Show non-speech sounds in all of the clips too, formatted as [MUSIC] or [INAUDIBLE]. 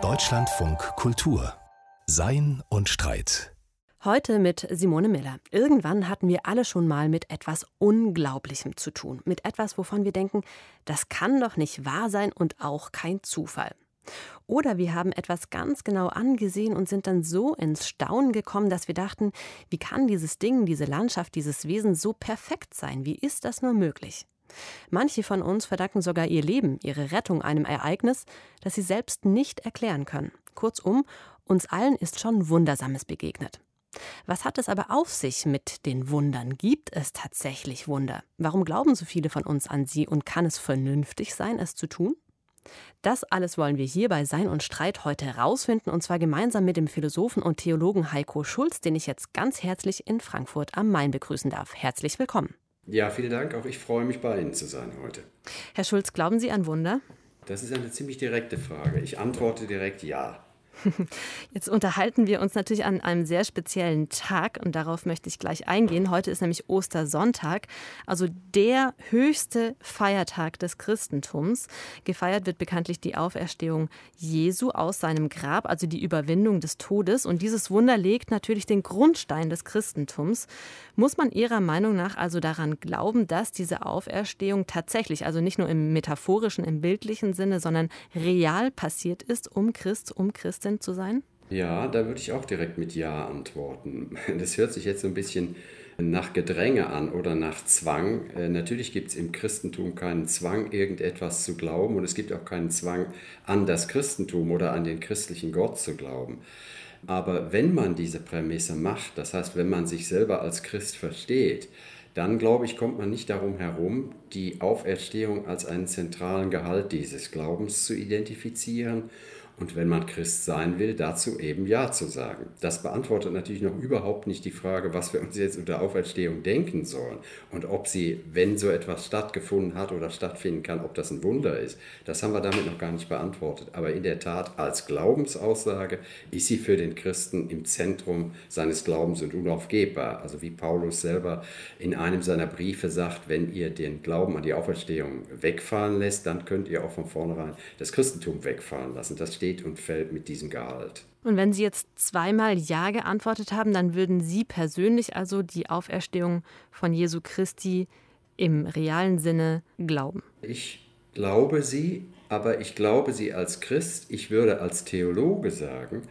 Deutschlandfunk Kultur Sein und Streit. Heute mit Simone Miller. Irgendwann hatten wir alle schon mal mit etwas Unglaublichem zu tun. Mit etwas, wovon wir denken, das kann doch nicht wahr sein und auch kein Zufall. Oder wir haben etwas ganz genau angesehen und sind dann so ins Staunen gekommen, dass wir dachten, wie kann dieses Ding, diese Landschaft, dieses Wesen so perfekt sein? Wie ist das nur möglich? Manche von uns verdanken sogar ihr Leben, ihre Rettung einem Ereignis, das sie selbst nicht erklären können. Kurzum, uns allen ist schon Wundersames begegnet. Was hat es aber auf sich mit den Wundern? Gibt es tatsächlich Wunder? Warum glauben so viele von uns an sie und kann es vernünftig sein, es zu tun? Das alles wollen wir hier bei Sein und Streit heute herausfinden und zwar gemeinsam mit dem Philosophen und Theologen Heiko Schulz, den ich jetzt ganz herzlich in Frankfurt am Main begrüßen darf. Herzlich willkommen. Ja, vielen Dank. Auch ich freue mich, bei Ihnen zu sein heute. Herr Schulz, glauben Sie an Wunder? Das ist eine ziemlich direkte Frage. Ich antworte direkt ja. [LAUGHS] Jetzt unterhalten wir uns natürlich an einem sehr speziellen Tag und darauf möchte ich gleich eingehen. Heute ist nämlich Ostersonntag, also der höchste Feiertag des Christentums. Gefeiert wird bekanntlich die Auferstehung Jesu aus seinem Grab, also die Überwindung des Todes. Und dieses Wunder legt natürlich den Grundstein des Christentums. Muss man Ihrer Meinung nach also daran glauben, dass diese Auferstehung tatsächlich, also nicht nur im metaphorischen, im bildlichen Sinne, sondern real passiert ist, um Christ, um Christin Christin zu sein? Ja, da würde ich auch direkt mit Ja antworten. [LAUGHS] Das hört sich jetzt so ein bisschen nach Gedränge an oder nach Zwang. Äh, natürlich gibt es im Christentum keinen Zwang, irgendetwas zu glauben und es gibt auch keinen Zwang, an das Christentum oder an den christlichen Gott zu glauben. Aber wenn man diese Prämisse macht, das heißt, wenn man sich selber als Christ versteht, dann glaube ich, kommt man nicht darum herum, die Auferstehung als einen zentralen Gehalt dieses Glaubens zu identifizieren und wenn man Christ sein will, dazu eben Ja zu sagen. Das beantwortet natürlich noch überhaupt nicht die Frage, was wir uns jetzt unter Auferstehung denken sollen und ob sie, wenn so etwas stattgefunden hat oder stattfinden kann, ob das ein Wunder ist. Das haben wir damit noch gar nicht beantwortet. Aber in der Tat, als Glaubensaussage ist sie für den Christen im Zentrum seines Glaubens und unaufgebbar. Also wie Paulus selber in einem seiner Briefe sagt, wenn ihr den Glauben an die Auferstehung wegfallen lässt, dann könnt ihr auch von vornherein das Christentum wegfallen lassen. Das steht steht und fällt mit diesem Gehalt. Und wenn Sie jetzt zweimal Ja geantwortet haben, dann würden Sie persönlich also die Auferstehung von Jesu Christi im realen Sinne glauben? Ich glaube sie, aber ich glaube sie als Christ. Ich würde als Theologe sagen,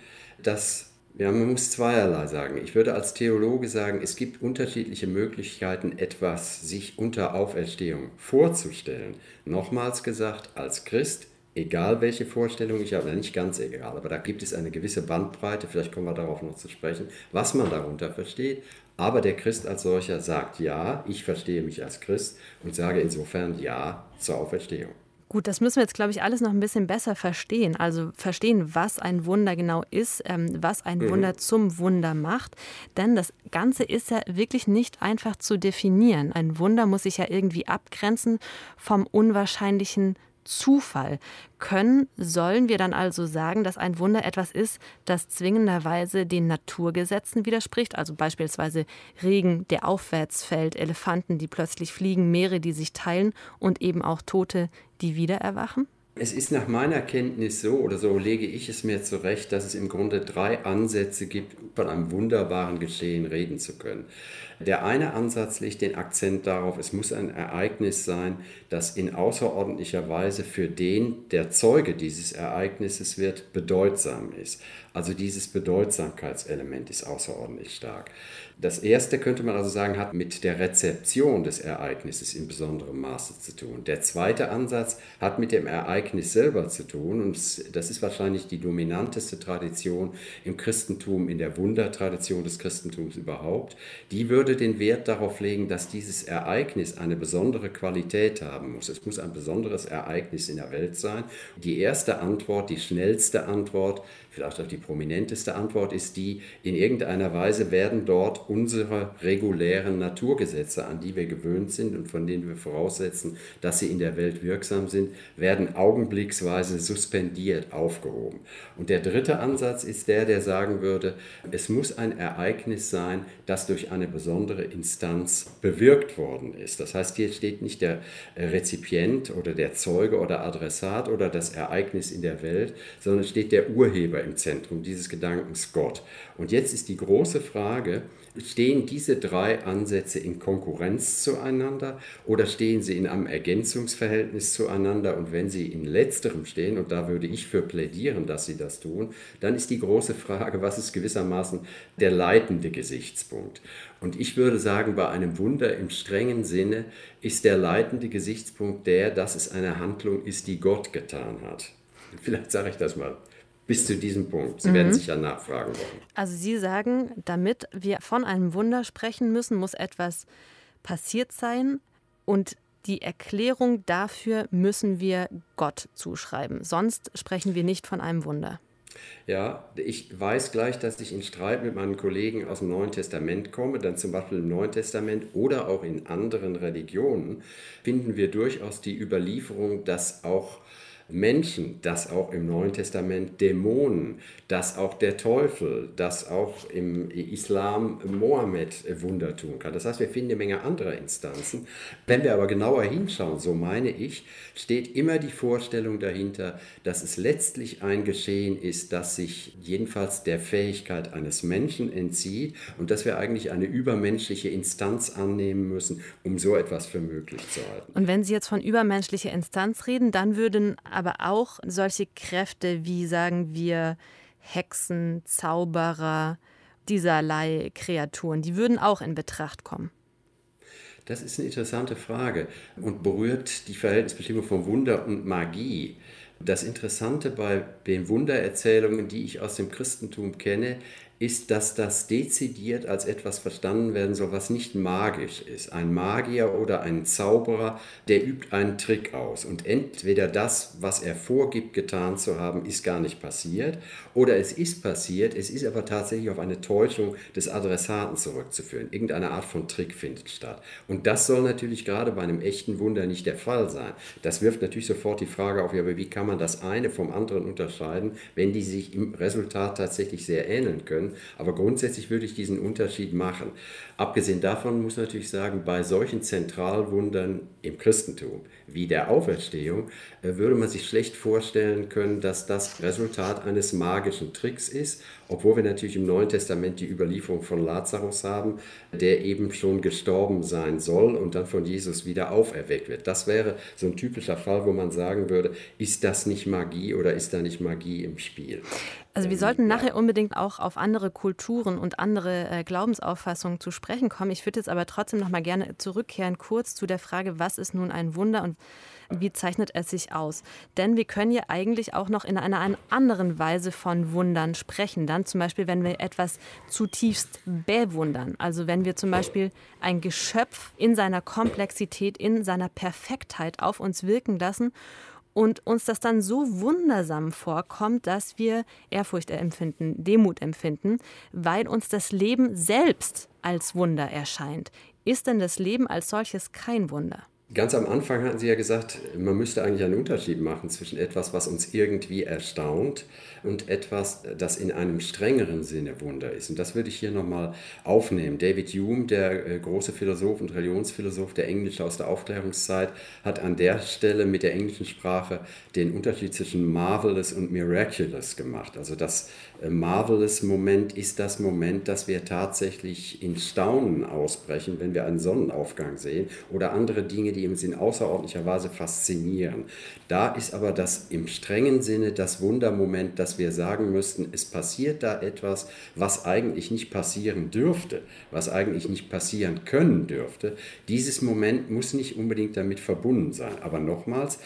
dass ja, man muss zweierlei sagen. Ich würde als Theologe sagen, es gibt unterschiedliche Möglichkeiten, etwas sich unter Auferstehung vorzustellen. Nochmals gesagt, als Christ egal welche Vorstellung ich habe, nicht ganz egal, aber da gibt es eine gewisse Bandbreite, vielleicht kommen wir darauf noch zu sprechen, was man darunter versteht. Aber der Christ als solcher sagt ja, ich verstehe mich als Christ und sage insofern ja zur Auferstehung. Gut, das müssen wir jetzt, glaube ich, alles noch ein bisschen besser verstehen. Also verstehen, was ein Wunder genau ist, ähm, was ein mhm. Wunder zum Wunder macht. Denn das Ganze ist ja wirklich nicht einfach zu definieren. Ein Wunder muss sich ja irgendwie abgrenzen vom Unwahrscheinlichen Zufall. Können, sollen wir dann also sagen, dass ein Wunder etwas ist, das zwingenderweise den Naturgesetzen widerspricht? Also beispielsweise Regen, der aufwärts fällt, Elefanten, die plötzlich fliegen, Meere, die sich teilen und eben auch Tote, die wieder erwachen? Es ist nach meiner Kenntnis so, oder so lege ich es mir zurecht, dass es im Grunde drei Ansätze gibt, von einem wunderbaren Geschehen reden zu können. Der eine Ansatz legt den Akzent darauf, es muss ein Ereignis sein, das in außerordentlicher Weise für den, der Zeuge dieses Ereignisses wird, bedeutsam ist. Also dieses Bedeutsamkeitselement ist außerordentlich stark. Das erste könnte man also sagen, hat mit der Rezeption des Ereignisses in besonderem Maße zu tun. Der zweite Ansatz hat mit dem Ereignis selber zu tun und das ist wahrscheinlich die dominanteste Tradition im Christentum, in der Wundertradition des Christentums überhaupt. Die würde den Wert darauf legen, dass dieses Ereignis eine besondere Qualität haben muss. Es muss ein besonderes Ereignis in der Welt sein. Die erste Antwort, die schnellste Antwort, vielleicht auch die prominenteste Antwort ist die, in irgendeiner Weise werden dort unsere regulären Naturgesetze, an die wir gewöhnt sind und von denen wir voraussetzen, dass sie in der Welt wirksam sind, werden augenblicksweise suspendiert, aufgehoben. Und der dritte Ansatz ist der, der sagen würde, es muss ein Ereignis sein, das durch eine besondere Instanz bewirkt worden ist. Das heißt, hier steht nicht der Rezipient oder der Zeuge oder Adressat oder das Ereignis in der Welt, sondern steht der Urheber im Zentrum dieses Gedankens Gott. Und jetzt ist die große Frage, stehen diese drei Ansätze in Konkurrenz zueinander oder stehen sie in einem Ergänzungsverhältnis zueinander? Und wenn sie in letzterem stehen, und da würde ich für plädieren, dass sie das tun, dann ist die große Frage, was ist gewissermaßen der leitende Gesichtspunkt? Und ich würde sagen, bei einem Wunder im strengen Sinne ist der leitende Gesichtspunkt der, dass es eine Handlung ist, die Gott getan hat. Vielleicht sage ich das mal bis zu diesem Punkt. Sie mhm. werden sicher nachfragen wollen. Also Sie sagen, damit wir von einem Wunder sprechen müssen, muss etwas passiert sein und die Erklärung dafür müssen wir Gott zuschreiben. Sonst sprechen wir nicht von einem Wunder. Ja, ich weiß gleich, dass ich in Streit mit meinen Kollegen aus dem Neuen Testament komme, dann zum Beispiel im Neuen Testament oder auch in anderen Religionen finden wir durchaus die Überlieferung, dass auch Menschen, dass auch im Neuen Testament Dämonen, dass auch der Teufel, dass auch im Islam Mohammed Wunder tun kann. Das heißt, wir finden eine Menge anderer Instanzen. Wenn wir aber genauer hinschauen, so meine ich, steht immer die Vorstellung dahinter, dass es letztlich ein Geschehen ist, das sich jedenfalls der Fähigkeit eines Menschen entzieht und dass wir eigentlich eine übermenschliche Instanz annehmen müssen, um so etwas für möglich zu halten. Und wenn Sie jetzt von übermenschlicher Instanz reden, dann würden auch solche Kräfte wie, sagen wir, Hexen, Zauberer, dieserlei Kreaturen, die würden auch in Betracht kommen. Das ist eine interessante Frage und berührt die Verhältnisbestimmung von Wunder und Magie. Das Interessante bei den Wundererzählungen, die ich aus dem Christentum kenne, ist, dass das dezidiert als etwas verstanden werden soll, was nicht magisch ist. Ein Magier oder ein Zauberer, der übt einen Trick aus. Und entweder das, was er vorgibt, getan zu haben, ist gar nicht passiert, oder es ist passiert, es ist aber tatsächlich auf eine Täuschung des Adressaten zurückzuführen. Irgendeine Art von Trick findet statt. Und das soll natürlich gerade bei einem echten Wunder nicht der Fall sein. Das wirft natürlich sofort die Frage auf, ja, aber wie kann man das eine vom anderen unterscheiden, wenn die sich im Resultat tatsächlich sehr ähneln können? Aber grundsätzlich würde ich diesen Unterschied machen. Abgesehen davon muss man natürlich sagen, bei solchen Zentralwundern im Christentum wie der Auferstehung äh, würde man sich schlecht vorstellen können, dass das Resultat eines magischen Tricks ist, obwohl wir natürlich im Neuen Testament die Überlieferung von Lazarus haben, der eben schon gestorben sein soll und dann von Jesus wieder auferweckt wird. Das wäre so ein typischer Fall, wo man sagen würde, ist das nicht Magie oder ist da nicht Magie im Spiel? Also wir sollten nachher unbedingt auch auf andere Kulturen und andere äh, Glaubensauffassungen zu sprechen kommen. Ich würde jetzt aber trotzdem noch mal gerne zurückkehren kurz zu der Frage, was ist nun ein Wunder und wie zeichnet es sich aus? Denn wir können ja eigentlich auch noch in einer anderen Weise von Wundern sprechen. Dann zum Beispiel, wenn wir etwas zutiefst bewundern. Also wenn wir zum Beispiel ein Geschöpf in seiner Komplexität, in seiner Perfektheit auf uns wirken lassen und uns das dann so wundersam vorkommt, dass wir Ehrfurcht empfinden, Demut empfinden, weil uns das Leben selbst als Wunder erscheint. Ist denn das Leben als solches kein Wunder? Ganz am Anfang hatten Sie ja gesagt, man müsste eigentlich einen Unterschied machen zwischen etwas, was uns irgendwie erstaunt und etwas, das in einem strengeren Sinne Wunder ist. Und das würde ich hier nochmal aufnehmen. David Hume, der äh, große Philosoph und Religionsphilosoph, der Englische aus der Aufklärungszeit, hat an der Stelle mit der englischen Sprache den Unterschied zwischen marvelous und miraculous gemacht. Also das äh, marvelous Moment ist das Moment, dass wir tatsächlich in Staunen ausbrechen, wenn wir einen Sonnenaufgang sehen oder andere Dinge, die uns in außerordentlicher Weise faszinieren. Da ist aber das im strengen Sinne das Wundermoment, dass wir sagen müssten, es passiert da etwas, was eigentlich nicht passieren dürfte, was eigentlich nicht passieren können dürfte. Dieses Moment muss nicht unbedingt damit verbunden sein. Aber nochmals,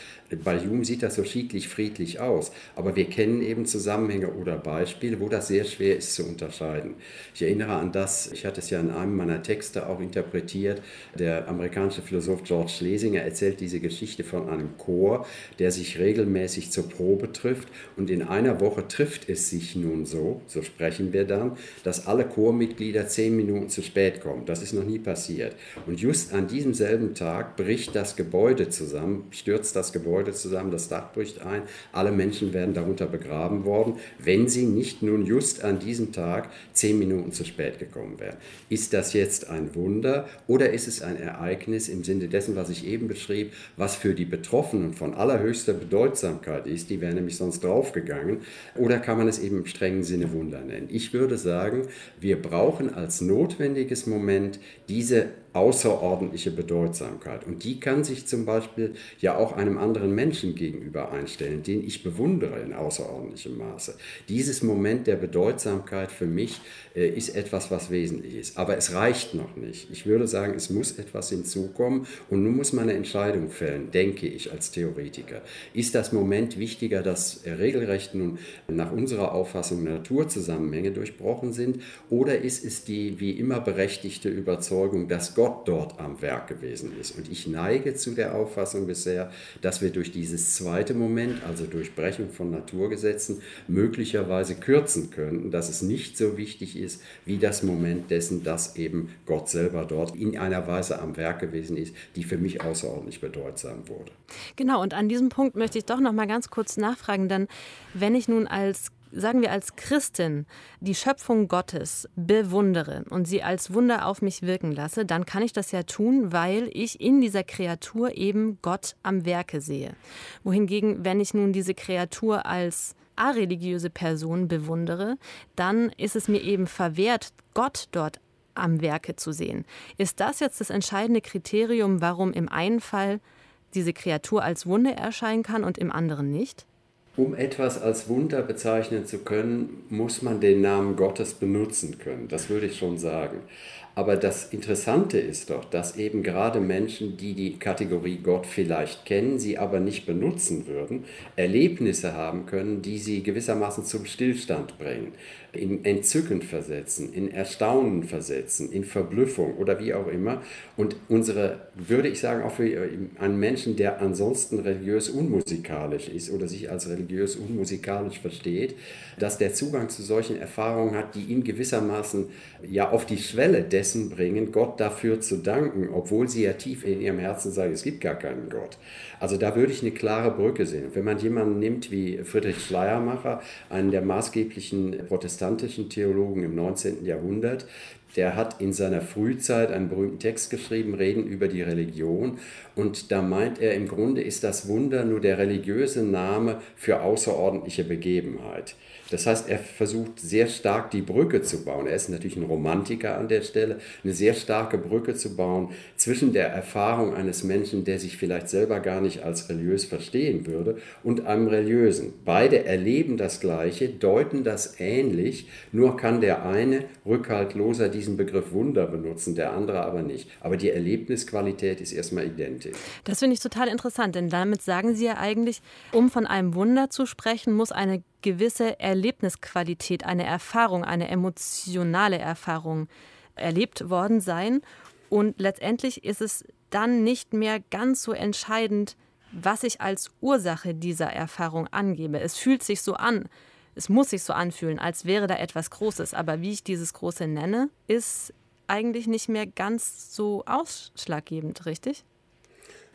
Bei Hume sieht das so schicklich friedlich aus, aber wir kennen eben Zusammenhänge oder Beispiele, wo das sehr schwer ist zu unterscheiden. Ich erinnere an das, ich hatte es ja in einem meiner Texte auch interpretiert, der amerikanische Philosoph George Schlesinger erzählt diese Geschichte von einem Chor, der sich regelmäßig zur Probe trifft und in einer Woche trifft es sich nun so, so sprechen wir dann, dass alle Chormitglieder zehn Minuten zu spät kommen. Das ist noch nie passiert. Und just an diesem selben Tag bricht das Gebäude zusammen, stürzt das Gebäude zusammen, das Dach bricht ein, alle Menschen werden darunter begraben worden, wenn sie nicht nun just an diesem Tag zehn Minuten zu spät gekommen wären. Ist das jetzt ein Wunder oder ist es ein Ereignis im Sinne dessen, was ich eben beschrieb, was für die Betroffenen von allerhöchster Bedeutsamkeit ist, die wären nämlich sonst draufgegangen, oder kann man es eben im strengen Sinne Wunder nennen? Ich würde sagen, wir brauchen als notwendiges Moment diese außerordentliche Bedeutsamkeit. Und die kann sich zum Beispiel ja auch einem anderen Menschen gegenüber einstellen, den ich bewundere in außerordentlichem Maße. Dieses Moment der Bedeutsamkeit für mich äh, ist etwas, was wesentlich ist. Aber es reicht noch nicht. Ich würde sagen, es muss etwas hinzukommen und nun muss man eine Entscheidung fällen, denke ich als Theoretiker. Ist das Moment wichtiger, dass regelrecht nun nach unserer Auffassung Naturzusammenhänge durchbrochen sind oder ist es die wie immer berechtigte Überzeugung, dass Gott Gott dort am Werk gewesen ist. Und ich neige zu der Auffassung bisher, dass wir durch dieses zweite Moment, also Durchbrechung von Naturgesetzen, möglicherweise kürzen könnten, dass es nicht so wichtig ist wie das Moment dessen, dass eben Gott selber dort in einer Weise am Werk gewesen ist, die für mich außerordentlich bedeutsam wurde. Genau, und an diesem Punkt möchte ich doch noch mal ganz kurz nachfragen, denn wenn ich nun als sagen wir als Christin, die Schöpfung Gottes bewundere und sie als Wunder auf mich wirken lasse, dann kann ich das ja tun, weil ich in dieser Kreatur eben Gott am Werke sehe. Wohingegen, wenn ich nun diese Kreatur als areligiöse Person bewundere, dann ist es mir eben verwehrt, Gott dort am Werke zu sehen. Ist das jetzt das entscheidende Kriterium, warum im einen Fall diese Kreatur als Wunder erscheinen kann und im anderen nicht? Um etwas als Wunder bezeichnen zu können, muss man den Namen Gottes benutzen können. Das würde ich schon sagen. Aber das Interessante ist doch, dass eben gerade Menschen, die die Kategorie Gott vielleicht kennen, sie aber nicht benutzen würden, Erlebnisse haben können, die sie gewissermaßen zum Stillstand bringen, in Entzücken versetzen, in Erstaunen versetzen, in Verblüffung oder wie auch immer. Und unsere, würde ich sagen, auch für einen Menschen, der ansonsten religiös unmusikalisch ist oder sich als religiös unmusikalisch versteht, dass der Zugang zu solchen Erfahrungen hat, die ihn gewissermaßen ja auf die Schwelle dessen dessen bringen, Gott dafür zu danken, obwohl sie ja tief in ihrem Herzen sagen, es gibt gar keinen Gott. Also da würde ich eine klare Brücke sehen. Wenn man jemanden nimmt wie Friedrich Schleiermacher, einen der maßgeblichen protestantischen Theologen im 19. Jahrhundert, der hat in seiner Frühzeit einen berühmten Text geschrieben, Reden über die Religion. Und da meint er, im Grunde ist das Wunder nur der religiöse Name für außerordentliche Begebenheit. Das heißt, er versucht sehr stark die Brücke zu bauen. Er ist natürlich ein Romantiker an der Stelle, eine sehr starke Brücke zu bauen zwischen der Erfahrung eines Menschen, der sich vielleicht selber gar nicht als religiös verstehen würde, und einem Religiösen. Beide erleben das Gleiche, deuten das ähnlich, nur kann der eine rückhaltloser diesen Begriff Wunder benutzen, der andere aber nicht. Aber die Erlebnisqualität ist erstmal identisch. Das finde ich total interessant, denn damit sagen Sie ja eigentlich, um von einem Wunder zu sprechen, muss eine gewisse Erlebnisqualität, eine Erfahrung, eine emotionale Erfahrung erlebt worden sein. Und letztendlich ist es dann nicht mehr ganz so entscheidend, was ich als Ursache dieser Erfahrung angebe. Es fühlt sich so an, es muss sich so anfühlen, als wäre da etwas Großes. Aber wie ich dieses Große nenne, ist eigentlich nicht mehr ganz so ausschlaggebend, richtig?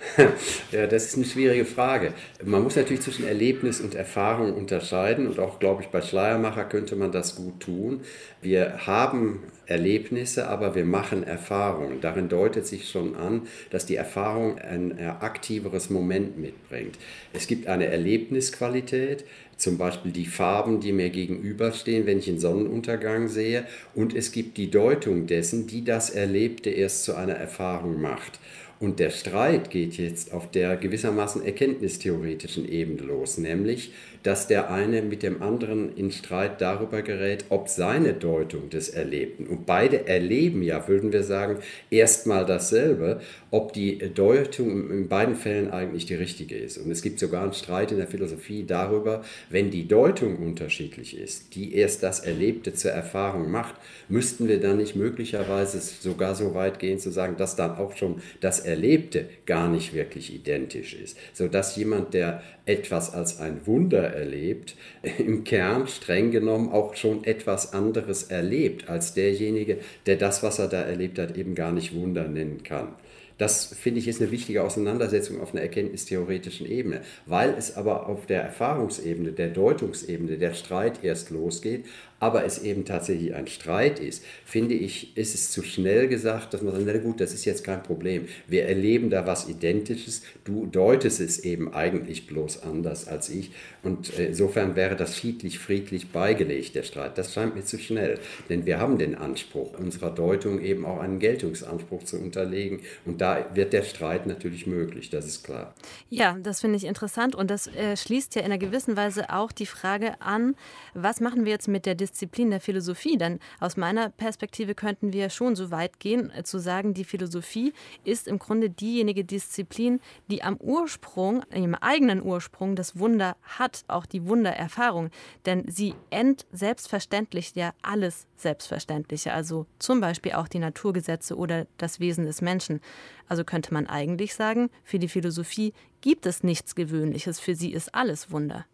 [LAUGHS] ja, das ist eine schwierige Frage. Man muss natürlich zwischen Erlebnis und Erfahrung unterscheiden und auch, glaube ich, bei Schleiermacher könnte man das gut tun. Wir haben Erlebnisse, aber wir machen Erfahrungen. Darin deutet sich schon an, dass die Erfahrung ein aktiveres Moment mitbringt. Es gibt eine Erlebnisqualität, zum Beispiel die Farben, die mir gegenüberstehen, wenn ich einen Sonnenuntergang sehe, und es gibt die Deutung dessen, die das Erlebte erst zu einer Erfahrung macht. Und der Streit geht jetzt auf der gewissermaßen erkenntnistheoretischen Ebene los, nämlich dass der eine mit dem anderen in Streit darüber gerät, ob seine Deutung des Erlebten, und beide erleben ja, würden wir sagen, erstmal dasselbe, ob die Deutung in beiden Fällen eigentlich die richtige ist. Und es gibt sogar einen Streit in der Philosophie darüber, wenn die Deutung unterschiedlich ist, die erst das Erlebte zur Erfahrung macht, müssten wir dann nicht möglicherweise sogar so weit gehen zu sagen, dass dann auch schon das Erlebte gar nicht wirklich identisch ist, sodass jemand, der etwas als ein Wunder erlebt, im Kern streng genommen auch schon etwas anderes erlebt als derjenige, der das, was er da erlebt hat, eben gar nicht Wunder nennen kann. Das finde ich ist eine wichtige Auseinandersetzung auf einer erkenntnistheoretischen Ebene, weil es aber auf der Erfahrungsebene, der Deutungsebene, der Streit erst losgeht, aber es eben tatsächlich ein Streit ist, finde ich, ist es zu schnell gesagt, dass man sagt, na gut, das ist jetzt kein Problem. Wir erleben da was Identisches, du deutest es eben eigentlich bloß anders als ich. Und äh, insofern wäre das friedlich, friedlich beigelegt, der Streit. Das scheint mir zu schnell, denn wir haben den Anspruch, unserer Deutung eben auch einen Geltungsanspruch zu unterlegen. Und da wird der Streit natürlich möglich, das ist klar. Ja, das finde ich interessant und das äh, schließt ja in einer gewissen Weise auch die Frage an, was machen wir jetzt mit der Diskussion? Disziplin der Philosophie. Denn aus meiner Perspektive könnten wir schon so weit gehen, äh, zu sagen, die Philosophie ist im Grunde diejenige Disziplin, die am Ursprung, im eigenen Ursprung, das Wunder hat, auch die Wundererfahrung. Denn sie entselbstverständlicht ja alles Selbstverständliche, also zum Beispiel auch die Naturgesetze oder das Wesen des Menschen. Also könnte man eigentlich sagen, für die Philosophie gibt es nichts Gewöhnliches, für sie ist alles Wunder.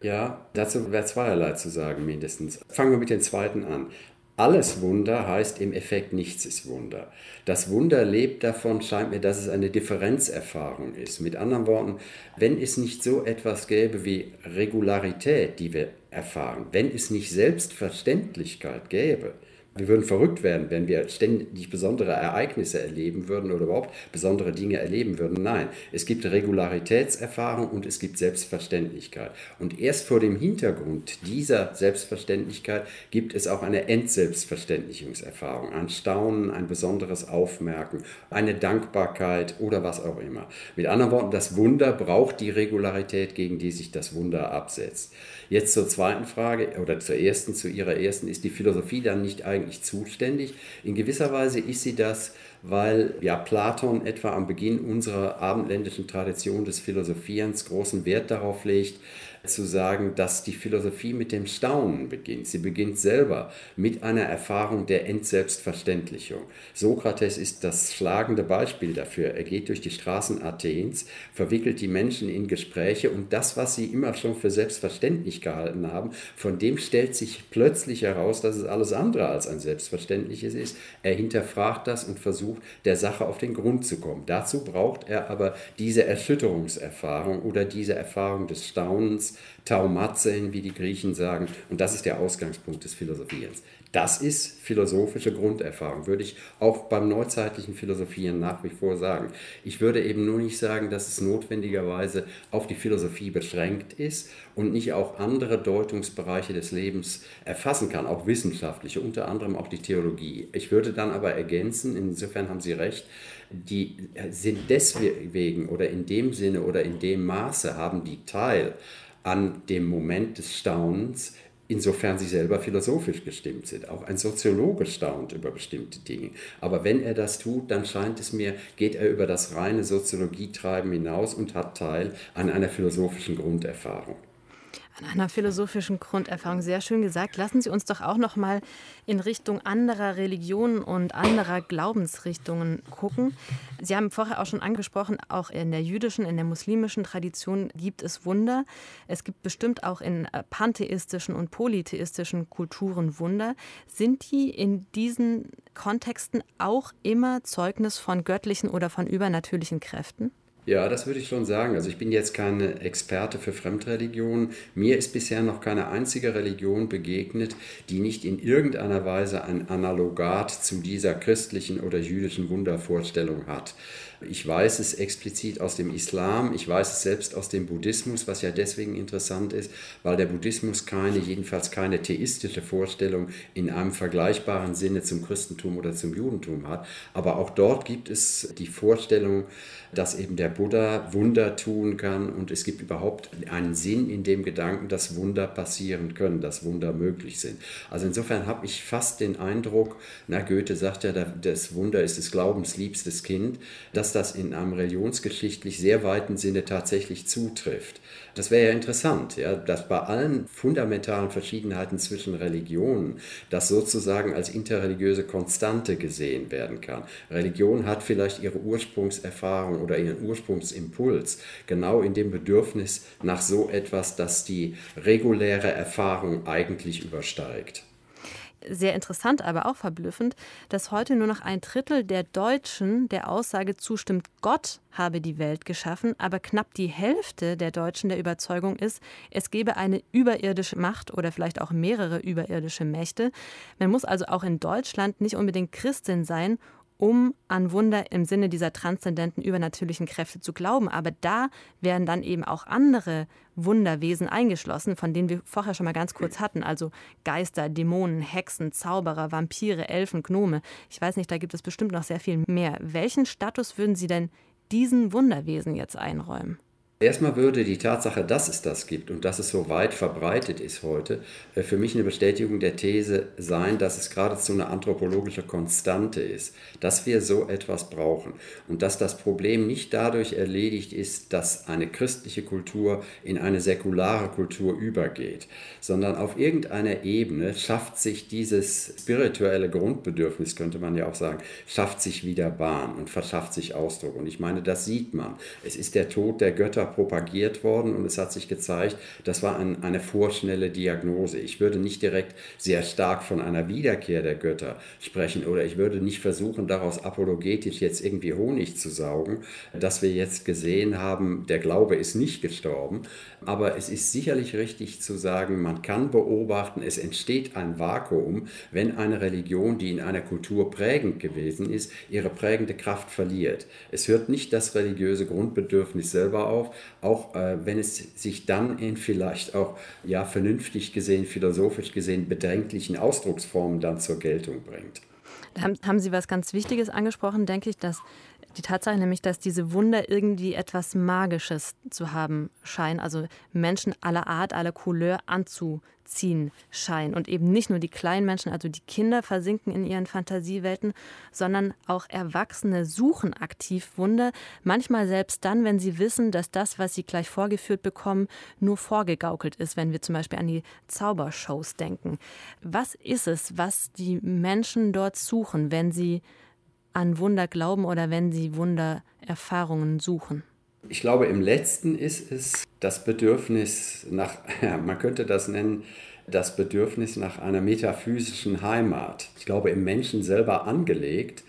Ja, dazu wäre zweierlei zu sagen mindestens. Fangen wir mit dem zweiten an. Alles Wunder heißt im Effekt nichts ist Wunder. Das Wunder lebt davon, scheint mir, dass es eine Differenzerfahrung ist. Mit anderen Worten, wenn es nicht so etwas gäbe wie Regularität, die wir erfahren, wenn es nicht Selbstverständlichkeit gäbe, wir würden verrückt werden, wenn wir ständig besondere Ereignisse erleben würden oder überhaupt besondere Dinge erleben würden. Nein, es gibt Regularitätserfahrung und es gibt Selbstverständlichkeit. Und erst vor dem Hintergrund dieser Selbstverständlichkeit gibt es auch eine Entselbstverständlichungserfahrung, ein Staunen, ein besonderes Aufmerken, eine Dankbarkeit oder was auch immer. Mit anderen Worten, das Wunder braucht die Regularität, gegen die sich das Wunder absetzt. Jetzt zur zweiten Frage oder zur ersten, zu Ihrer ersten, ist die Philosophie dann nicht eigentlich zuständig? In gewisser Weise ist sie das, weil ja Platon etwa am Beginn unserer abendländischen Tradition des Philosophierens großen Wert darauf legt, zu sagen, dass die Philosophie mit dem Staunen beginnt. Sie beginnt selber mit einer Erfahrung der Entselbstverständlichung. Sokrates ist das schlagende Beispiel dafür. Er geht durch die Straßen Athens, verwickelt die Menschen in Gespräche und das, was sie immer schon für selbstverständlich gehalten haben, von dem stellt sich plötzlich heraus, dass es alles andere als ein Selbstverständliches ist. Er hinterfragt das und versucht, der Sache auf den Grund zu kommen. Dazu braucht er aber diese Erschütterungserfahrung oder diese Erfahrung des Staunens, Taumatzein, wie die Griechen sagen. Und das ist der Ausgangspunkt des Philosophierens. Das ist philosophische Grunderfahrung, würde ich auch beim neuzeitlichen Philosophieren nach wie vor sagen. Ich würde eben nur nicht sagen, dass es notwendigerweise auf die Philosophie beschränkt ist und nicht auch andere Deutungsbereiche des Lebens erfassen kann, auch wissenschaftliche, unter anderem auch die Theologie. Ich würde dann aber ergänzen, insofern haben Sie recht, die sind deswegen oder in dem Sinne oder in dem Maße haben die Teil an dem Moment des Staunens, insofern sie selber philosophisch gestimmt sind. Auch ein Soziologe staunt über bestimmte Dinge. Aber wenn er das tut, dann scheint es mir, geht er über das reine Soziologietreiben hinaus und hat Teil an einer philosophischen Grunderfahrung. An einer philosophischen Grunderfahrung, sehr schön gesagt. Lassen Sie uns doch auch noch mal in Richtung anderer Religionen und anderer Glaubensrichtungen gucken. Sie haben vorher auch schon angesprochen, auch in der jüdischen, in der muslimischen Tradition gibt es Wunder. Es gibt bestimmt auch in äh, pantheistischen und polytheistischen Kulturen Wunder. Sind die in diesen Kontexten auch immer Zeugnis von göttlichen oder von übernatürlichen Kräften? Ja, das würde ich schon sagen. Also ich bin jetzt kein Experte für Fremdreligionen. Mir ist bisher noch keine einzige Religion begegnet, die nicht in irgendeiner Weise ein Analogat zu dieser christlichen oder jüdischen Wundervorstellung hat. Ich weiß es explizit aus dem Islam, ich weiß es selbst aus dem Buddhismus, was ja deswegen interessant ist, weil der Buddhismus keine, jedenfalls keine theistische Vorstellung in einem vergleichbaren Sinne zum Christentum oder zum Judentum hat. Aber auch dort gibt es die Vorstellung, dass eben der Buddha Wunder tun kann und es gibt überhaupt einen Sinn in dem Gedanken, dass Wunder passieren können, dass Wunder möglich sind. Also insofern habe ich fast den Eindruck, na Goethe sagt ja, das Wunder ist des Glaubens liebstes Kind, dass das in einem religionsgeschichtlich sehr weiten Sinne tatsächlich zutrifft. Das wäre ja interessant, ja, dass bei allen fundamentalen Verschiedenheiten zwischen Religionen das sozusagen als interreligiöse Konstante gesehen werden kann. Religion hat vielleicht ihre Ursprungserfahrung oder ihren Ursprungsimpuls genau in dem Bedürfnis nach so etwas, das die reguläre Erfahrung eigentlich übersteigt sehr interessant, aber auch verblüffend, dass heute nur noch ein Drittel der Deutschen der Aussage zustimmt, Gott habe die Welt geschaffen, aber knapp die Hälfte der Deutschen der Überzeugung ist, es gebe eine überirdische Macht oder vielleicht auch mehrere überirdische Mächte. Man muss also auch in Deutschland nicht unbedingt Christin sein, um an Wunder im Sinne dieser transzendenten übernatürlichen Kräfte zu glauben. Aber da werden dann eben auch andere Wunderwesen eingeschlossen, von denen wir vorher schon mal ganz kurz hatten. Also Geister, Dämonen, Hexen, Zauberer, Vampire, Elfen, Gnome. Ich weiß nicht, da gibt es bestimmt noch sehr viel mehr. Welchen Status würden Sie denn diesen Wunderwesen jetzt einräumen? Erstmal würde die Tatsache, dass es das gibt und dass es so weit verbreitet ist heute, äh, für mich eine Bestätigung der These sein, dass es geradezu eine anthropologische Konstante ist, dass wir so etwas brauchen und dass das Problem nicht dadurch erledigt ist, dass eine christliche Kultur in eine säkulare Kultur übergeht, sondern auf irgendeiner Ebene schafft sich dieses spirituelle Grundbedürfnis, könnte man ja auch sagen, schafft sich wieder Bahn und verschafft sich Ausdruck. Und ich meine, das sieht man. Es ist der Tod der Götter propagiert worden und es hat sich gezeigt, das war ein, eine vorschnelle Diagnose. Ich würde nicht direkt sehr stark von einer Wiederkehr der Götter sprechen oder ich würde nicht versuchen, daraus apologetisch jetzt irgendwie Honig zu saugen, dass wir jetzt gesehen haben, der Glaube ist nicht gestorben. Aber es ist sicherlich richtig zu sagen, man kann beobachten, es entsteht ein Vakuum, wenn eine Religion, die in einer Kultur prägend gewesen ist, ihre prägende Kraft verliert. Es hört nicht das religiöse Grundbedürfnis selber auf, auch äh, wenn es sich dann in vielleicht auch ja vernünftig gesehen, philosophisch gesehen bedenklichen Ausdrucksformen dann zur Geltung bringt. Da haben Sie was ganz Wichtiges angesprochen, denke ich, dass die Tatsache nämlich, dass diese Wunder irgendwie etwas Magisches zu haben scheinen, also Menschen aller Art, aller Couleur anzuziehen scheinen. Und eben nicht nur die kleinen Menschen, also die Kinder versinken in ihren Fantasiewelten, sondern auch Erwachsene suchen aktiv Wunder, manchmal selbst dann, wenn sie wissen, dass das, was sie gleich vorgeführt bekommen, nur vorgegaukelt ist, wenn wir zum Beispiel an die Zaubershows denken. Was ist es, was die Menschen dort suchen, wenn sie an Wunder glauben oder wenn sie Wundererfahrungen suchen? Ich glaube, im letzten ist es das Bedürfnis nach, [LAUGHS] man könnte das nennen, das Bedürfnis nach einer metaphysischen Heimat. Ich glaube, im Menschen selber angelegt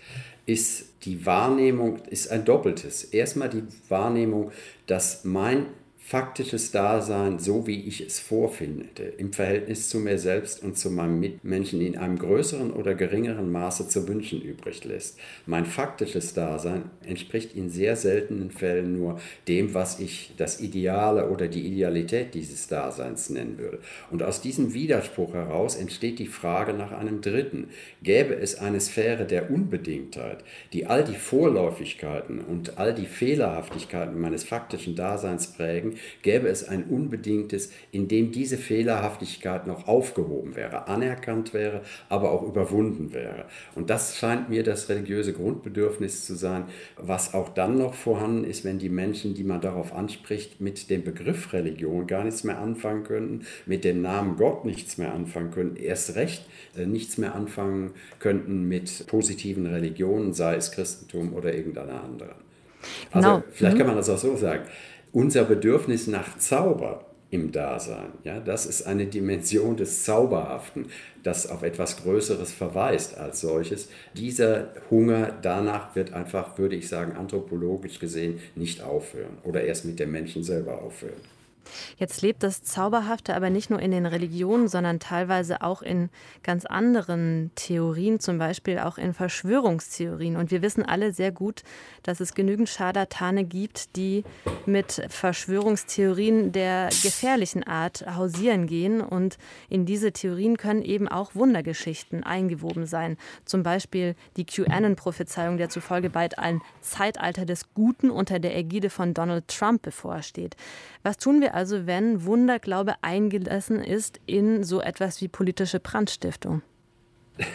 ist die Wahrnehmung, ist ein doppeltes. Erstmal die Wahrnehmung, dass mein faktisches Dasein, so wie ich es vorfinde, im Verhältnis zu mir selbst und zu meinem Mitmenschen in einem größeren oder geringeren Maße zu wünschen übrig lässt. Mein faktisches Dasein entspricht in sehr seltenen Fällen nur dem, was ich das Ideale oder die Idealität dieses Daseins nennen würde. Und aus diesem Widerspruch heraus entsteht die Frage nach einem Dritten. Gäbe es eine Sphäre der Unbedingtheit, die all die Vorläufigkeiten und all die Fehlerhaftigkeiten meines faktischen Daseins prägen, gäbe es ein unbedingtes, in dem diese Fehlerhaftigkeit noch aufgehoben wäre, anerkannt wäre, aber auch überwunden wäre. Und das scheint mir das religiöse Grundbedürfnis zu sein, was auch dann noch vorhanden ist, wenn die Menschen, die man darauf anspricht, mit dem Begriff Religion gar nichts mehr anfangen könnten, mit dem Namen Gott nichts mehr anfangen könnten, erst recht äh, nichts mehr anfangen könnten mit positiven Religionen, sei es Christentum oder irgendeiner anderen. Also genau. vielleicht kann mhm. man das auch so sagen unser Bedürfnis nach Zauber im Dasein. Ja, das ist eine Dimension des Zauberhaften, das auf etwas Größeres verweist als solches. Dieser Hunger danach wird einfach, würde ich sagen, anthropologisch gesehen nicht aufhören oder erst mit dem Menschen selber aufhören. Jetzt lebt das Zauberhafte aber nicht nur in den Religionen, sondern teilweise auch in ganz anderen Theorien, zum Beispiel auch in Verschwörungstheorien. Und wir wissen alle sehr gut, dass es genügend Scharlatane gibt, die mit Verschwörungstheorien der gefährlichen Art hausieren gehen. Und in diese Theorien können eben auch Wundergeschichten eingewoben sein. Zum Beispiel die QAnon-Prophezeiung, der zufolge bald ein Zeitalter des Guten unter der Ägide von Donald Trump bevorsteht. Was tun wir also, wenn Wunderglaube eingelassen ist in so etwas wie politische Brandstiftung?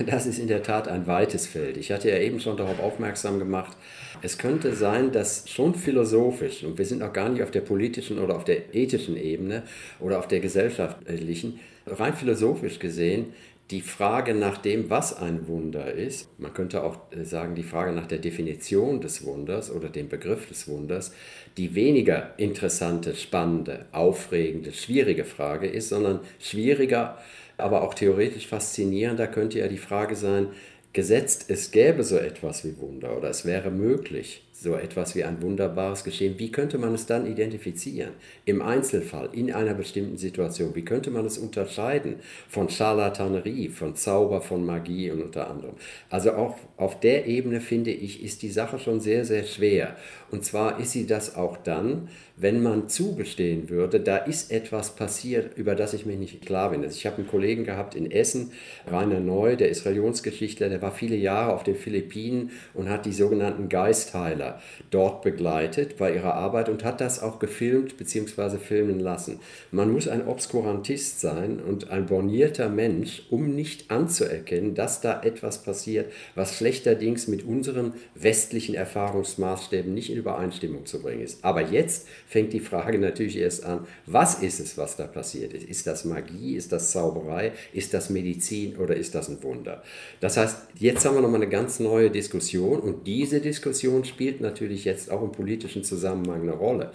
Das ist in der Tat ein weites Feld. Ich hatte ja eben schon darauf aufmerksam gemacht, es könnte sein, dass schon philosophisch, und wir sind noch gar nicht auf der politischen oder auf der ethischen Ebene oder auf der gesellschaftlichen, rein philosophisch gesehen, die Frage nach dem, was ein Wunder ist, man könnte auch äh, sagen, die Frage nach der Definition des Wunders oder dem Begriff des Wunders, die weniger interessante, spannende, aufregende, schwierige Frage ist, sondern schwieriger, aber auch theoretisch faszinierender könnte ja die Frage sein, gesetzt es gäbe so etwas wie Wunder oder es wäre möglich, so etwas wie ein wunderbares Geschehen. Wie könnte man es dann identifizieren? Im Einzelfall, in einer bestimmten Situation. Wie könnte man es unterscheiden von Charlatanerie, von Zauber, von Magie und unter anderem? Also auch auf der Ebene, finde ich, ist die Sache schon sehr, sehr schwer. Und zwar ist sie das auch dann, wenn man zugestehen würde, da ist etwas passiert, über das ich mir nicht klar bin. Also ich habe einen Kollegen gehabt in Essen, Rainer Neu, der ist Religionsgeschichtler, der war viele Jahre auf den Philippinen und hat die sogenannten Geistheiler dort begleitet bei ihrer Arbeit und hat das auch gefilmt bzw. filmen lassen. Man muss ein Obskurantist sein und ein bornierter Mensch, um nicht anzuerkennen, dass da etwas passiert, was schlechterdings mit unseren westlichen Erfahrungsmaßstäben nicht in Übereinstimmung zu bringen ist. Aber jetzt fängt die Frage natürlich erst an, was ist es, was da passiert ist? Ist das Magie, ist das Zauberei, ist das Medizin oder ist das ein Wunder? Das heißt, jetzt haben wir nochmal eine ganz neue Diskussion und diese Diskussion spielt natürlich jetzt auch im politischen Zusammenhang eine Rolle.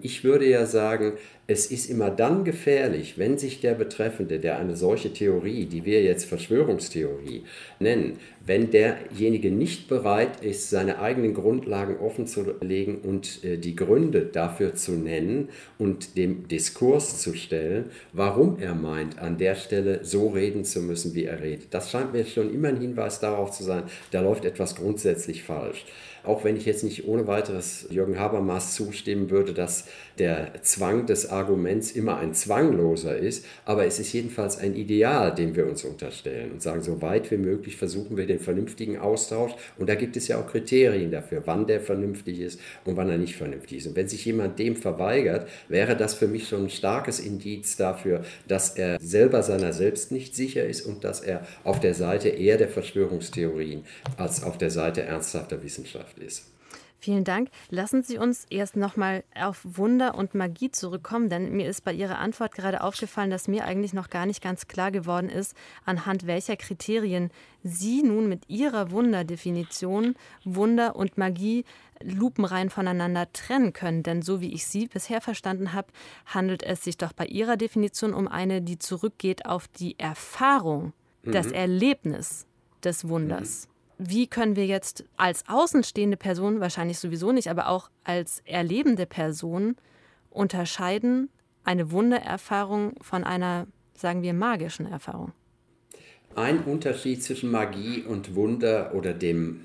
Ich würde ja sagen, es ist immer dann gefährlich, wenn sich der Betreffende, der eine solche Theorie, die wir jetzt Verschwörungstheorie nennen, wenn derjenige nicht bereit ist, seine eigenen Grundlagen offen zu legen und äh, die Gründe dafür zu nennen und dem Diskurs zu stellen, warum er meint, an der Stelle so reden zu müssen, wie er redet. Das scheint mir schon immer ein Hinweis darauf zu sein, da läuft etwas grundsätzlich falsch auch wenn ich jetzt nicht ohne weiteres Jürgen Habermas zustimmen würde, dass der Zwang des Arguments immer ein zwangloser ist, aber es ist jedenfalls ein Ideal, dem wir uns unterstellen und sagen, so weit wie möglich versuchen wir den vernünftigen Austausch und da gibt es ja auch Kriterien dafür, wann der vernünftig ist und wann er nicht vernünftig ist. Und wenn sich jemand dem verweigert, wäre das für mich schon ein starkes Indiz dafür, dass er selber seiner selbst nicht sicher ist und dass er auf der Seite eher der Verschwörungstheorien als auf der Seite ernsthafter Wissenschaft ist. Vielen Dank. Lassen Sie uns erst nochmal auf Wunder und Magie zurückkommen, denn mir ist bei Ihrer Antwort gerade aufgefallen, dass mir eigentlich noch gar nicht ganz klar geworden ist, anhand welcher Kriterien Sie nun mit Ihrer Wunderdefinition Wunder und Magie lupenrein voneinander trennen können. Denn so wie ich Sie bisher verstanden habe, handelt es sich doch bei Ihrer Definition um eine, die zurückgeht auf die Erfahrung, mhm. das Erlebnis des Wunders. Mhm wie können wir jetzt als außenstehende Person, wahrscheinlich sowieso nicht, aber auch als erlebende Person unterscheiden eine Wundererfahrung von einer, sagen wir, magischen Erfahrung? Ein Unterschied zwischen Magie und Wunder oder dem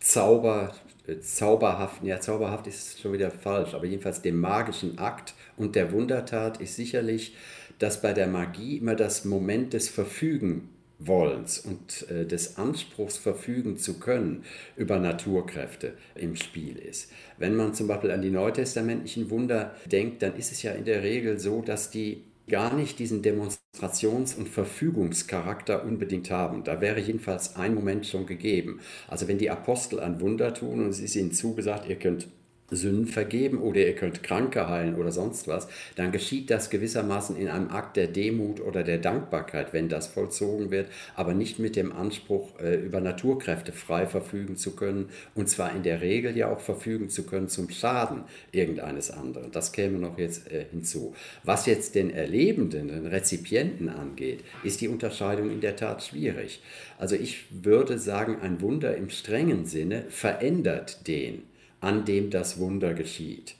Zauber, äh, zauberhaften, ja, zauberhaft ist schon wieder falsch, aber jedenfalls dem magischen Akt und der Wundertat ist sicherlich, dass bei der Magie immer das Moment des Verfügen Wollens und äh, des Anspruchs verfügen zu können über Naturkräfte im Spiel ist. Wenn man zum Beispiel an die neutestamentlichen Wunder denkt, dann ist es ja in der Regel so, dass die gar nicht diesen Demonstrations- und Verfügungscharakter unbedingt haben. Da wäre jedenfalls ein Moment schon gegeben. Also wenn die Apostel ein Wunder tun und es ist ihnen zugesagt, ihr könnt Sünden vergeben oder ihr könnt Kranke heilen oder sonst was, dann geschieht das gewissermaßen in einem Akt der Demut oder der Dankbarkeit, wenn das vollzogen wird, aber nicht mit dem Anspruch, äh, über Naturkräfte frei verfügen zu können und zwar in der Regel ja auch verfügen zu können zum Schaden irgendeines anderen. Das käme noch jetzt äh, hinzu. Was jetzt den Erlebenden, den Rezipienten angeht, ist die Unterscheidung in der Tat schwierig. Also ich würde sagen, ein Wunder im strengen Sinne verändert den an dem das Wunder geschieht.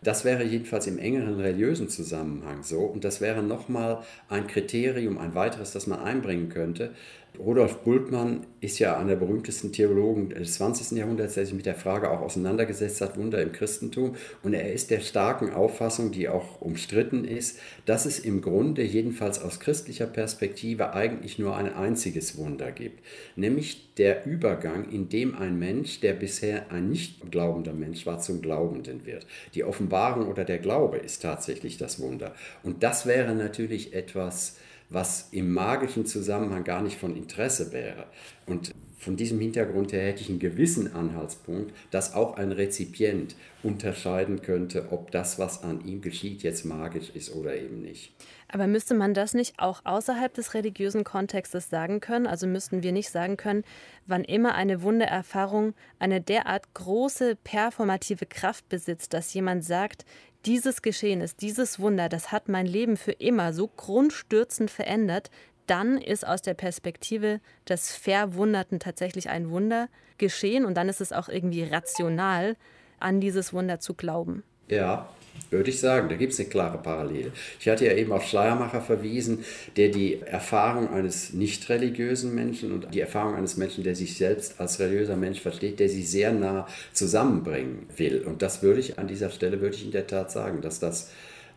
Das wäre jedenfalls im engeren religiösen Zusammenhang so und das wäre nochmal ein Kriterium, ein weiteres, das man einbringen könnte, Rudolf Bultmann ist ja einer der berühmtesten Theologen des 20. Jahrhunderts, der sich mit der Frage auch auseinandergesetzt hat, Wunder im Christentum. Und er ist der starken Auffassung, die auch umstritten ist, dass es im Grunde, jedenfalls aus christlicher Perspektive, eigentlich nur ein einziges Wunder gibt. Nämlich der Übergang, in dem ein Mensch, der bisher ein nicht glaubender Mensch war, zum Glaubenden wird. Die Offenbarung oder der Glaube ist tatsächlich das Wunder. Und das wäre natürlich etwas, was im magischen Zusammenhang gar nicht von Interesse wäre. Und von diesem Hintergrund her hätte ich einen gewissen Anhaltspunkt, dass auch ein Rezipient unterscheiden könnte, ob das, was an ihm geschieht, jetzt magisch ist oder eben nicht. Aber müsste man das nicht auch außerhalb des religiösen Kontextes sagen können? Also müssten wir nicht sagen können, wann immer eine Wundererfahrung eine derart große performative Kraft besitzt, dass jemand sagt, dieses Geschehen ist, dieses Wunder, das hat mein Leben für immer so grundstürzend verändert, dann ist aus der Perspektive des Verwunderten tatsächlich ein Wunder geschehen und dann ist es auch irgendwie rational, an dieses Wunder zu glauben. Ja, würde ich sagen, da gibt es eine klare Parallele. Ich hatte ja eben auf Schleiermacher verwiesen, der die Erfahrung eines nicht religiösen Menschen und die Erfahrung eines Menschen, der sich selbst als religiöser Mensch versteht, der sie sehr nah zusammenbringen will. Und das würde ich an dieser Stelle, würde ich in der Tat sagen, dass das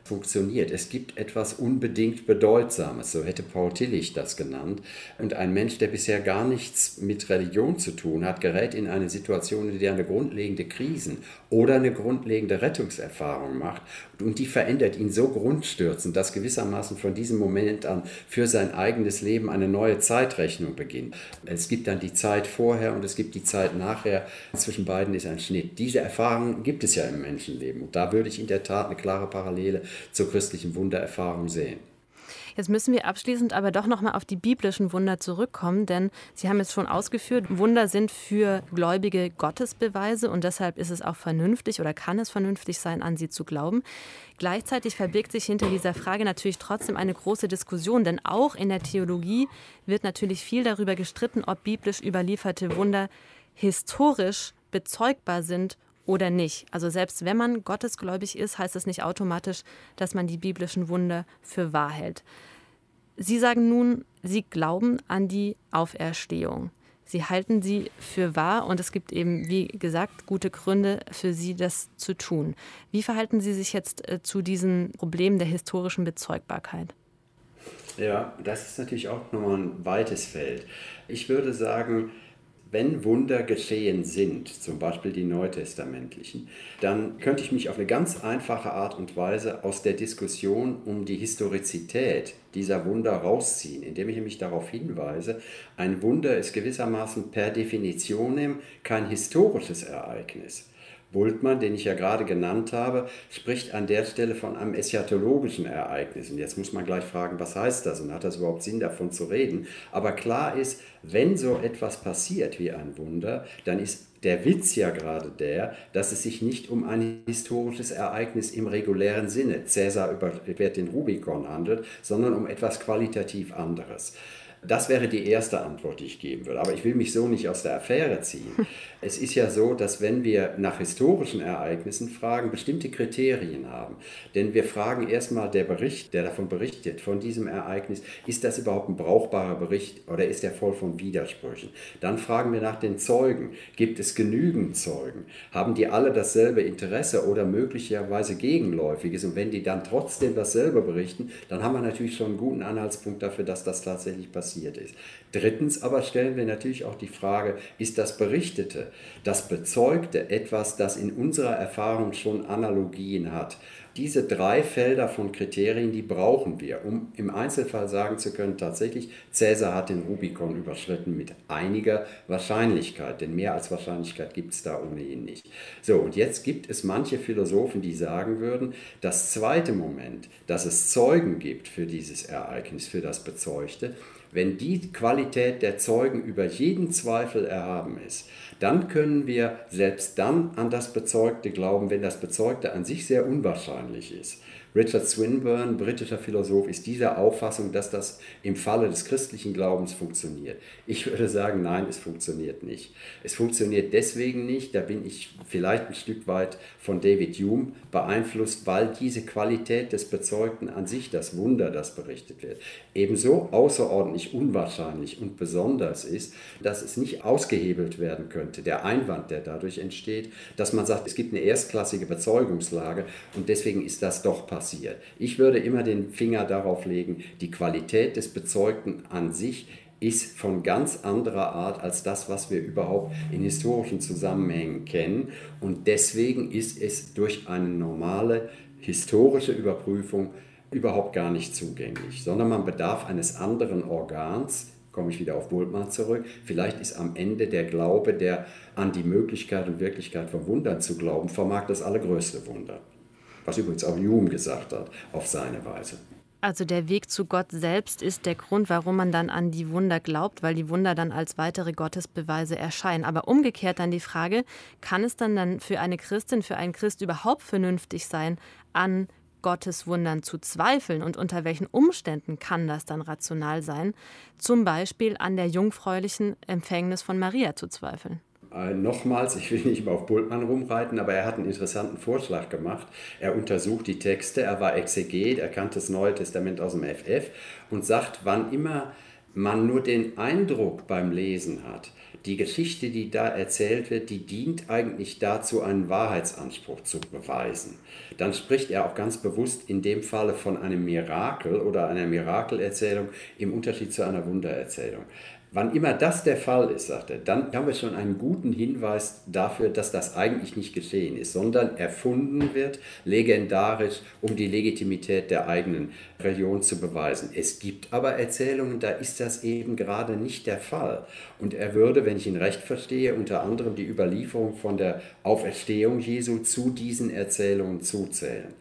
funktioniert. Es gibt etwas unbedingt Bedeutsames, so hätte Paul Tillich das genannt. Und ein Mensch, der bisher gar nichts mit Religion zu tun hat, gerät in eine Situation, in der er eine grundlegende Krisen oder eine grundlegende Rettungserfahrung macht. Und die verändert ihn so grundstürzend, dass gewissermaßen von diesem Moment an für sein eigenes Leben eine neue Zeitrechnung beginnt. Es gibt dann die Zeit vorher und es gibt die Zeit nachher. Zwischen beiden ist ein Schnitt. Diese Erfahrung gibt es ja im Menschenleben. Und da würde ich in der Tat eine klare Parallele zur christlichen Wundererfahrung sehen. Jetzt müssen wir abschließend aber doch noch mal auf die biblischen Wunder zurückkommen, denn Sie haben es schon ausgeführt, Wunder sind für Gläubige Gottesbeweise und deshalb ist es auch vernünftig oder kann es vernünftig sein, an sie zu glauben. Gleichzeitig verbirgt sich hinter dieser Frage natürlich trotzdem eine große Diskussion, denn auch in der Theologie wird natürlich viel darüber gestritten, ob biblisch überlieferte Wunder historisch bezeugbar sind oder nicht. Also selbst wenn man gottesgläubig ist, heißt das nicht automatisch, dass man die biblischen Wunder für wahr hält. Sie sagen nun, Sie glauben an die Auferstehung. Sie halten sie für wahr und es gibt eben, wie gesagt, gute Gründe für Sie, das zu tun. Wie verhalten Sie sich jetzt äh, zu diesem Problem der historischen Bezeugbarkeit? Ja, das ist natürlich auch nochmal ein weites Feld. Ich würde sagen, wenn Wunder geschehen sind, zum Beispiel die neutestamentlichen, dann könnte ich mich auf eine ganz einfache Art und Weise aus der Diskussion um die Historizität dieser Wunder rausziehen, indem ich nämlich darauf hinweise, ein Wunder ist gewissermaßen per Definition kein historisches Ereignis. Bultmann, den ich ja gerade genannt habe, spricht an der Stelle von einem eschatologischen Ereignis. Und jetzt muss man gleich fragen, was heißt das und hat das überhaupt Sinn davon zu reden? Aber klar ist, wenn so etwas passiert wie ein Wunder, dann ist der Witz ja gerade der, dass es sich nicht um ein historisches Ereignis im regulären Sinne, Cäsar überquert den Rubikon handelt, sondern um etwas qualitativ anderes. Das wäre die erste Antwort, die ich geben würde. Aber ich will mich so nicht aus der Affäre ziehen. [LAUGHS] Es ist ja so, dass wenn wir nach historischen Ereignissen fragen, bestimmte Kriterien haben. Denn wir fragen erstmal der Bericht, der davon berichtet, von diesem Ereignis, ist das überhaupt ein brauchbarer Bericht oder ist er voll von Widersprüchen? Dann fragen wir nach den Zeugen. Gibt es genügend Zeugen? Haben die alle dasselbe Interesse oder möglicherweise gegenläufiges? Und wenn die dann trotzdem dasselbe berichten, dann haben wir natürlich schon einen guten Anhaltspunkt dafür, dass das tatsächlich passiert ist. Drittens aber stellen wir natürlich auch die Frage, ist das Berichtete, das Bezeugte etwas, das in unserer Erfahrung schon Analogien hat? Diese drei Felder von Kriterien, die brauchen wir, um im Einzelfall sagen zu können, tatsächlich, Cäsar hat den Rubikon überschritten mit einiger Wahrscheinlichkeit, denn mehr als Wahrscheinlichkeit gibt es da ohnehin nicht. So, und jetzt gibt es manche Philosophen, die sagen würden, das zweite Moment, dass es Zeugen gibt für dieses Ereignis, für das Bezeugte, wenn die Qualität der Zeugen über jeden Zweifel erhaben ist, dann können wir selbst dann an das Bezeugte glauben, wenn das Bezeugte an sich sehr unwahrscheinlich ist. Richard Swinburne, britischer Philosoph, ist dieser Auffassung, dass das im Falle des christlichen Glaubens funktioniert. Ich würde sagen, nein, es funktioniert nicht. Es funktioniert deswegen nicht, da bin ich vielleicht ein Stück weit von David Hume beeinflusst, weil diese Qualität des Bezeugten an sich, das Wunder, das berichtet wird, ebenso außerordentlich unwahrscheinlich und besonders ist, dass es nicht ausgehebelt werden könnte, der Einwand, der dadurch entsteht, dass man sagt, es gibt eine erstklassige Bezeugungslage und deswegen ist das doch passiert passiert. Ich würde immer den Finger darauf legen, die Qualität des Bezeugten an sich ist von ganz anderer Art als das, was wir überhaupt in historischen Zusammenhängen kennen. Und deswegen ist es durch eine normale historische Überprüfung überhaupt gar nicht zugänglich, sondern man bedarf eines anderen Organs, komme ich wieder auf Bultmann zurück. Vielleicht ist am Ende der Glaube, der an die Möglichkeit und Wirklichkeit von Wundern zu glauben, vermag das allergrößte Wunder was übrigens auch Hume gesagt hat, auf seine Weise. Also der Weg zu Gott selbst ist der Grund, warum man dann an die Wunder glaubt, weil die Wunder dann als weitere Gottesbeweise erscheinen. Aber umgekehrt dann die Frage, kann es dann dann für eine Christin, für einen Christ überhaupt vernünftig sein, an Gottes Wundern zu zweifeln und unter welchen Umständen kann das dann rational sein, zum Beispiel an der jungfräulichen Empfängnis von Maria zu zweifeln? Nochmals, ich will nicht mal auf Bultmann rumreiten, aber er hat einen interessanten Vorschlag gemacht. Er untersucht die Texte, er war Exeget, er kannte das Neue Testament aus dem FF und sagt, wann immer man nur den Eindruck beim Lesen hat, die Geschichte, die da erzählt wird, die dient eigentlich dazu, einen Wahrheitsanspruch zu beweisen. Dann spricht er auch ganz bewusst in dem Falle von einem Mirakel oder einer Mirakelerzählung im Unterschied zu einer Wundererzählung. Wann immer das der Fall ist, sagt er, dann haben wir schon einen guten Hinweis dafür, dass das eigentlich nicht geschehen ist, sondern erfunden wird, legendarisch, um die Legitimität der eigenen Religion zu beweisen. Es gibt aber Erzählungen, da ist das eben gerade nicht der Fall. Und er würde, wenn ich ihn recht verstehe, unter anderem die Überlieferung von der Auferstehung Jesu zu diesen Erzählungen zuzählen.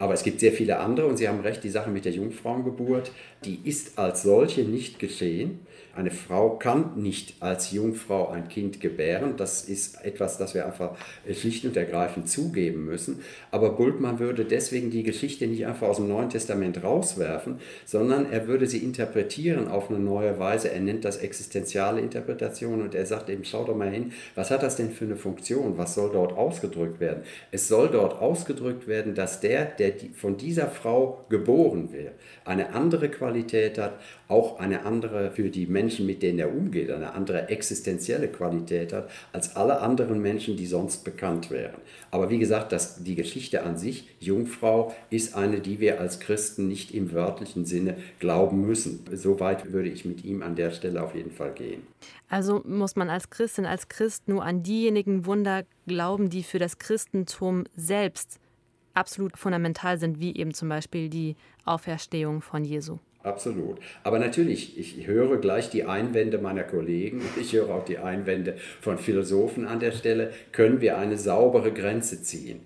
Aber es gibt sehr viele andere und Sie haben recht, die Sache mit der Jungfrauengeburt, die ist als solche nicht geschehen. Eine Frau kann nicht als Jungfrau ein Kind gebären. Das ist etwas, das wir einfach schlicht und ergreifend zugeben müssen. Aber Bultmann würde deswegen die Geschichte nicht einfach aus dem Neuen Testament rauswerfen, sondern er würde sie interpretieren auf eine neue Weise. Er nennt das existenziale Interpretation und er sagt eben, schau doch mal hin, was hat das denn für eine Funktion? Was soll dort ausgedrückt werden? Es soll dort ausgedrückt werden, dass der, der von dieser Frau geboren wird, eine andere Qualität hat, auch eine andere für die Menschen, mit denen er umgeht, eine andere existenzielle Qualität hat als alle anderen Menschen, die sonst bekannt wären. Aber wie gesagt, das, die Geschichte an sich, Jungfrau, ist eine, die wir als Christen nicht im wörtlichen Sinne glauben müssen. Soweit würde ich mit ihm an der Stelle auf jeden Fall gehen. Also muss man als Christin, als Christ nur an diejenigen Wunder glauben, die für das Christentum selbst absolut fundamental sind, wie eben zum Beispiel die Auferstehung von Jesu. Absolut. Aber natürlich, ich höre gleich die Einwände meiner Kollegen ich höre auch die Einwände von Philosophen an der Stelle. Können wir eine saubere Grenze ziehen?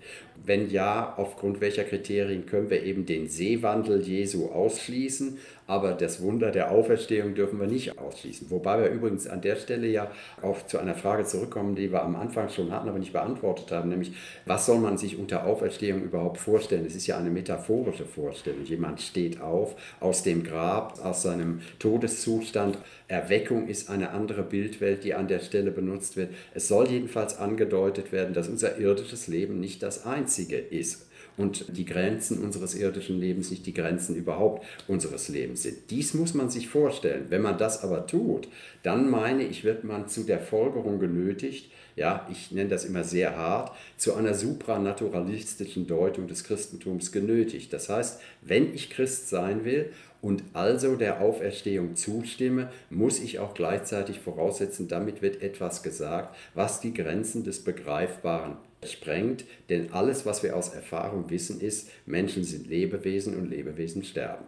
Wenn ja, aufgrund welcher Kriterien können wir eben den Seewandel Jesu ausschließen? Aber das Wunder der Auferstehung dürfen wir nicht ausschließen. Wobei wir übrigens an der Stelle ja auch zu einer Frage zurückkommen, die wir am Anfang schon hatten, aber nicht beantwortet haben, nämlich was soll man sich unter Auferstehung überhaupt vorstellen? Es ist ja eine metaphorische Vorstellung. Jemand steht auf aus dem Grab, aus seinem Todeszustand. Erweckung ist eine andere Bildwelt, die an der Stelle benutzt wird. Es soll jedenfalls angedeutet werden, dass unser irdisches Leben nicht das einzige ist und die Grenzen unseres irdischen Lebens nicht die Grenzen überhaupt unseres Lebens sind. Dies muss man sich vorstellen. Wenn man das aber tut, dann meine ich, wird man zu der Folgerung genötigt, ja, ich nenne das immer sehr hart, zu einer supranaturalistischen Deutung des Christentums genötigt. Das heißt, wenn ich Christ sein will und also der Auferstehung zustimme, muss ich auch gleichzeitig voraussetzen, damit wird etwas gesagt, was die Grenzen des Begreifbaren sprengt. Denn alles, was wir aus Erfahrung wissen, ist, Menschen sind Lebewesen und Lebewesen sterben.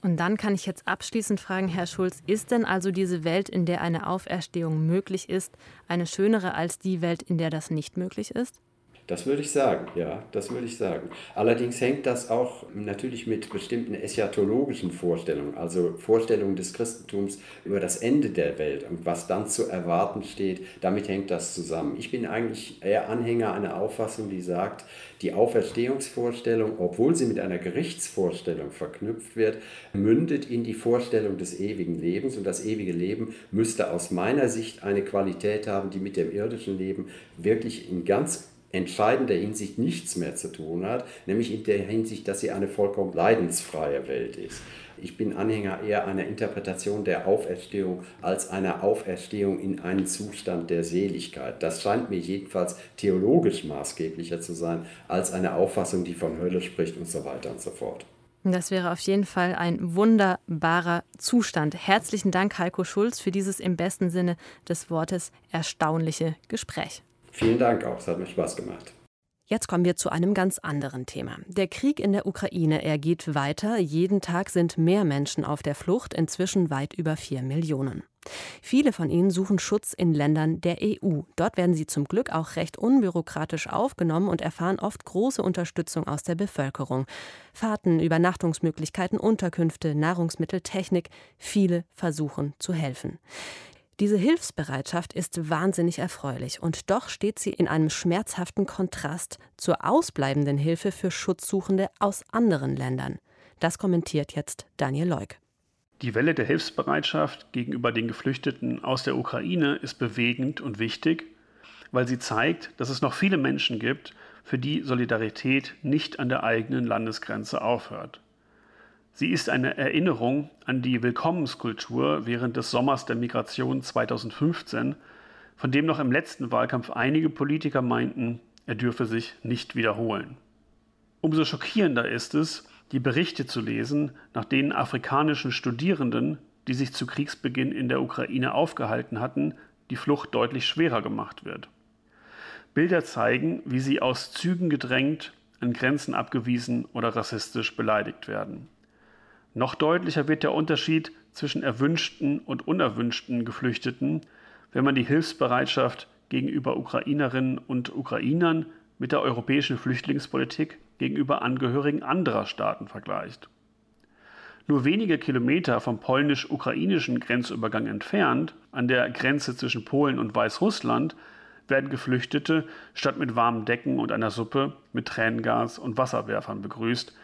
Und dann kann ich jetzt abschließend fragen, Herr Schulz, ist denn also diese Welt, in der eine Auferstehung möglich ist, eine schönere als die Welt, in der das nicht möglich ist? Das würde ich sagen, ja, das würde ich sagen. Allerdings hängt das auch natürlich mit bestimmten eschatologischen Vorstellungen, also Vorstellungen des Christentums über das Ende der Welt und was dann zu erwarten steht. Damit hängt das zusammen. Ich bin eigentlich eher Anhänger einer Auffassung, die sagt, die Auferstehungsvorstellung, obwohl sie mit einer Gerichtsvorstellung verknüpft wird, mündet in die Vorstellung des ewigen Lebens und das ewige Leben müsste aus meiner Sicht eine Qualität haben, die mit dem irdischen Leben wirklich in ganz entscheidender Hinsicht nichts mehr zu tun hat, nämlich in der Hinsicht, dass sie eine vollkommen leidensfreie Welt ist. Ich bin Anhänger eher einer Interpretation der Auferstehung als einer Auferstehung in einen Zustand der Seligkeit. Das scheint mir jedenfalls theologisch maßgeblicher zu sein als eine Auffassung, die von Hölle spricht und so weiter und so fort. Das wäre auf jeden Fall ein wunderbarer Zustand. Herzlichen Dank, Heiko Schulz, für dieses im besten Sinne des Wortes erstaunliche Gespräch. Vielen Dank auch, es hat mir Spaß gemacht. Jetzt kommen wir zu einem ganz anderen Thema. Der Krieg in der Ukraine, er geht weiter. Jeden Tag sind mehr Menschen auf der Flucht, inzwischen weit über vier Millionen. Viele von ihnen suchen Schutz in Ländern der EU. Dort werden sie zum Glück auch recht unbürokratisch aufgenommen und erfahren oft große Unterstützung aus der Bevölkerung. Fahrten, Übernachtungsmöglichkeiten, Unterkünfte, Nahrungsmittel, Technik, viele versuchen zu helfen. Diese Hilfsbereitschaft ist wahnsinnig erfreulich und doch steht sie in einem schmerzhaften Kontrast zur ausbleibenden Hilfe für Schutzsuchende aus anderen Ländern. Das kommentiert jetzt Daniel Leuk. Die Welle der Hilfsbereitschaft gegenüber den Geflüchteten aus der Ukraine ist bewegend und wichtig, weil sie zeigt, dass es noch viele Menschen gibt, für die Solidarität nicht an der eigenen Landesgrenze aufhört. Sie ist eine Erinnerung an die Willkommenskultur während des Sommers der Migration 2015, von dem noch im letzten Wahlkampf einige Politiker meinten, er dürfe sich nicht wiederholen. Umso schockierender ist es, die Berichte zu lesen, nach denen afrikanischen Studierenden, die sich zu Kriegsbeginn in der Ukraine aufgehalten hatten, die Flucht deutlich schwerer gemacht wird. Bilder zeigen, wie sie aus Zügen gedrängt, an Grenzen abgewiesen oder rassistisch beleidigt werden. Noch deutlicher wird der Unterschied zwischen erwünschten und unerwünschten Geflüchteten, wenn man die Hilfsbereitschaft gegenüber Ukrainerinnen und Ukrainern mit der europäischen Flüchtlingspolitik gegenüber Angehörigen anderer Staaten vergleicht. Nur wenige Kilometer vom polnisch-ukrainischen Grenzübergang entfernt, an der Grenze zwischen Polen und Weißrussland, werden Geflüchtete statt mit warmen Decken und einer Suppe mit Tränengas und Wasserwerfern begrüßt,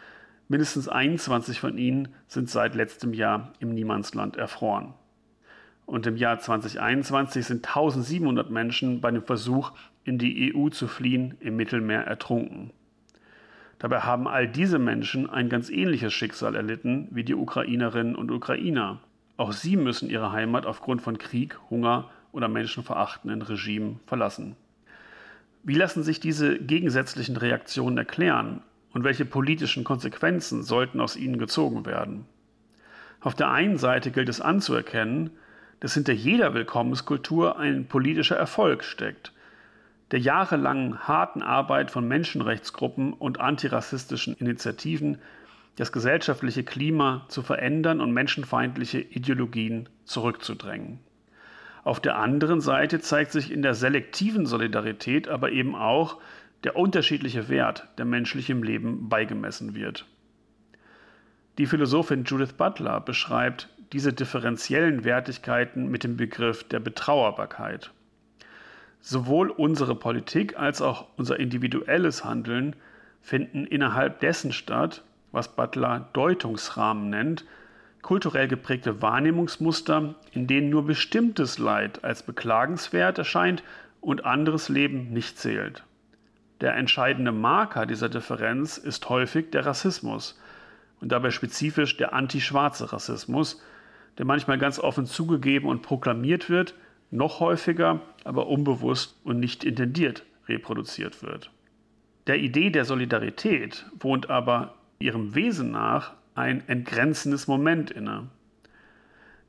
Mindestens 21 von ihnen sind seit letztem Jahr im Niemandsland erfroren. Und im Jahr 2021 sind 1700 Menschen bei dem Versuch, in die EU zu fliehen, im Mittelmeer ertrunken. Dabei haben all diese Menschen ein ganz ähnliches Schicksal erlitten wie die Ukrainerinnen und Ukrainer. Auch sie müssen ihre Heimat aufgrund von Krieg, Hunger oder menschenverachtenden Regimen verlassen. Wie lassen sich diese gegensätzlichen Reaktionen erklären und welche politischen Konsequenzen sollten aus ihnen gezogen werden. Auf der einen Seite gilt es anzuerkennen, dass hinter jeder Willkommenskultur ein politischer Erfolg steckt, der jahrelangen harten Arbeit von Menschenrechtsgruppen und antirassistischen Initiativen das gesellschaftliche Klima zu verändern und menschenfeindliche Ideologien zurückzudrängen. Auf der anderen Seite zeigt sich in der selektiven Solidarität aber eben auch, der unterschiedliche Wert, der menschlichem Leben beigemessen wird. Die Philosophin Judith Butler beschreibt diese differenziellen Wertigkeiten mit dem Begriff der Betrauerbarkeit. Sowohl unsere Politik als auch unser individuelles Handeln finden innerhalb dessen statt, was Butler Deutungsrahmen nennt, kulturell geprägte Wahrnehmungsmuster, in denen nur bestimmtes Leid als beklagenswert erscheint und anderes Leben nicht zählt. Der entscheidende Marker dieser Differenz ist häufig der Rassismus und dabei spezifisch der antischwarze Rassismus, der manchmal ganz offen zugegeben und proklamiert wird, noch häufiger aber unbewusst und nicht intendiert reproduziert wird. Der Idee der Solidarität wohnt aber ihrem Wesen nach ein entgrenzendes Moment inne.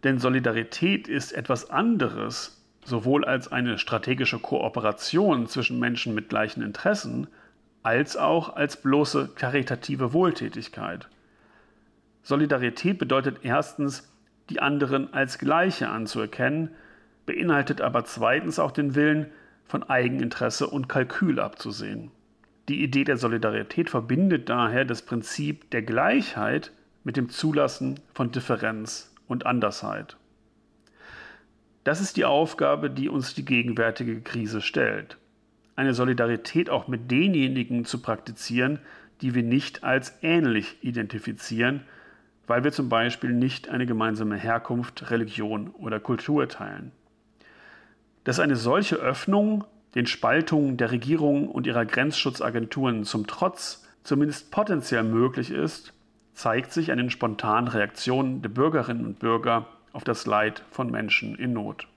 Denn Solidarität ist etwas anderes sowohl als eine strategische Kooperation zwischen Menschen mit gleichen Interessen, als auch als bloße karitative Wohltätigkeit. Solidarität bedeutet erstens, die anderen als Gleiche anzuerkennen, beinhaltet aber zweitens auch den Willen, von Eigeninteresse und Kalkül abzusehen. Die Idee der Solidarität verbindet daher das Prinzip der Gleichheit mit dem Zulassen von Differenz und Andersheit. Das ist die Aufgabe, die uns die gegenwärtige Krise stellt. Eine Solidarität auch mit denjenigen zu praktizieren, die wir nicht als ähnlich identifizieren, weil wir zum Beispiel nicht eine gemeinsame Herkunft, Religion oder Kultur teilen. Dass eine solche Öffnung den Spaltungen der Regierung und ihrer Grenzschutzagenturen zum Trotz zumindest potenziell möglich ist, zeigt sich an den spontanen Reaktionen der Bürgerinnen und Bürger auf das Leid von Menschen in Not.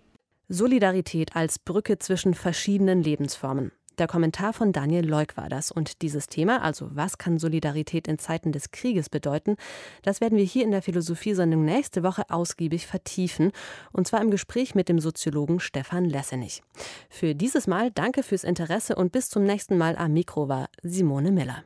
Solidarität als Brücke zwischen verschiedenen Lebensformen. Der Kommentar von Daniel Leuk war das. Und dieses Thema, also was kann Solidarität in Zeiten des Krieges bedeuten, das werden wir hier in der Philosophiesendung nächste Woche ausgiebig vertiefen. Und zwar im Gespräch mit dem Soziologen Stefan Lessenich. Für dieses Mal danke fürs Interesse und bis zum nächsten Mal am Mikro war Simone Miller.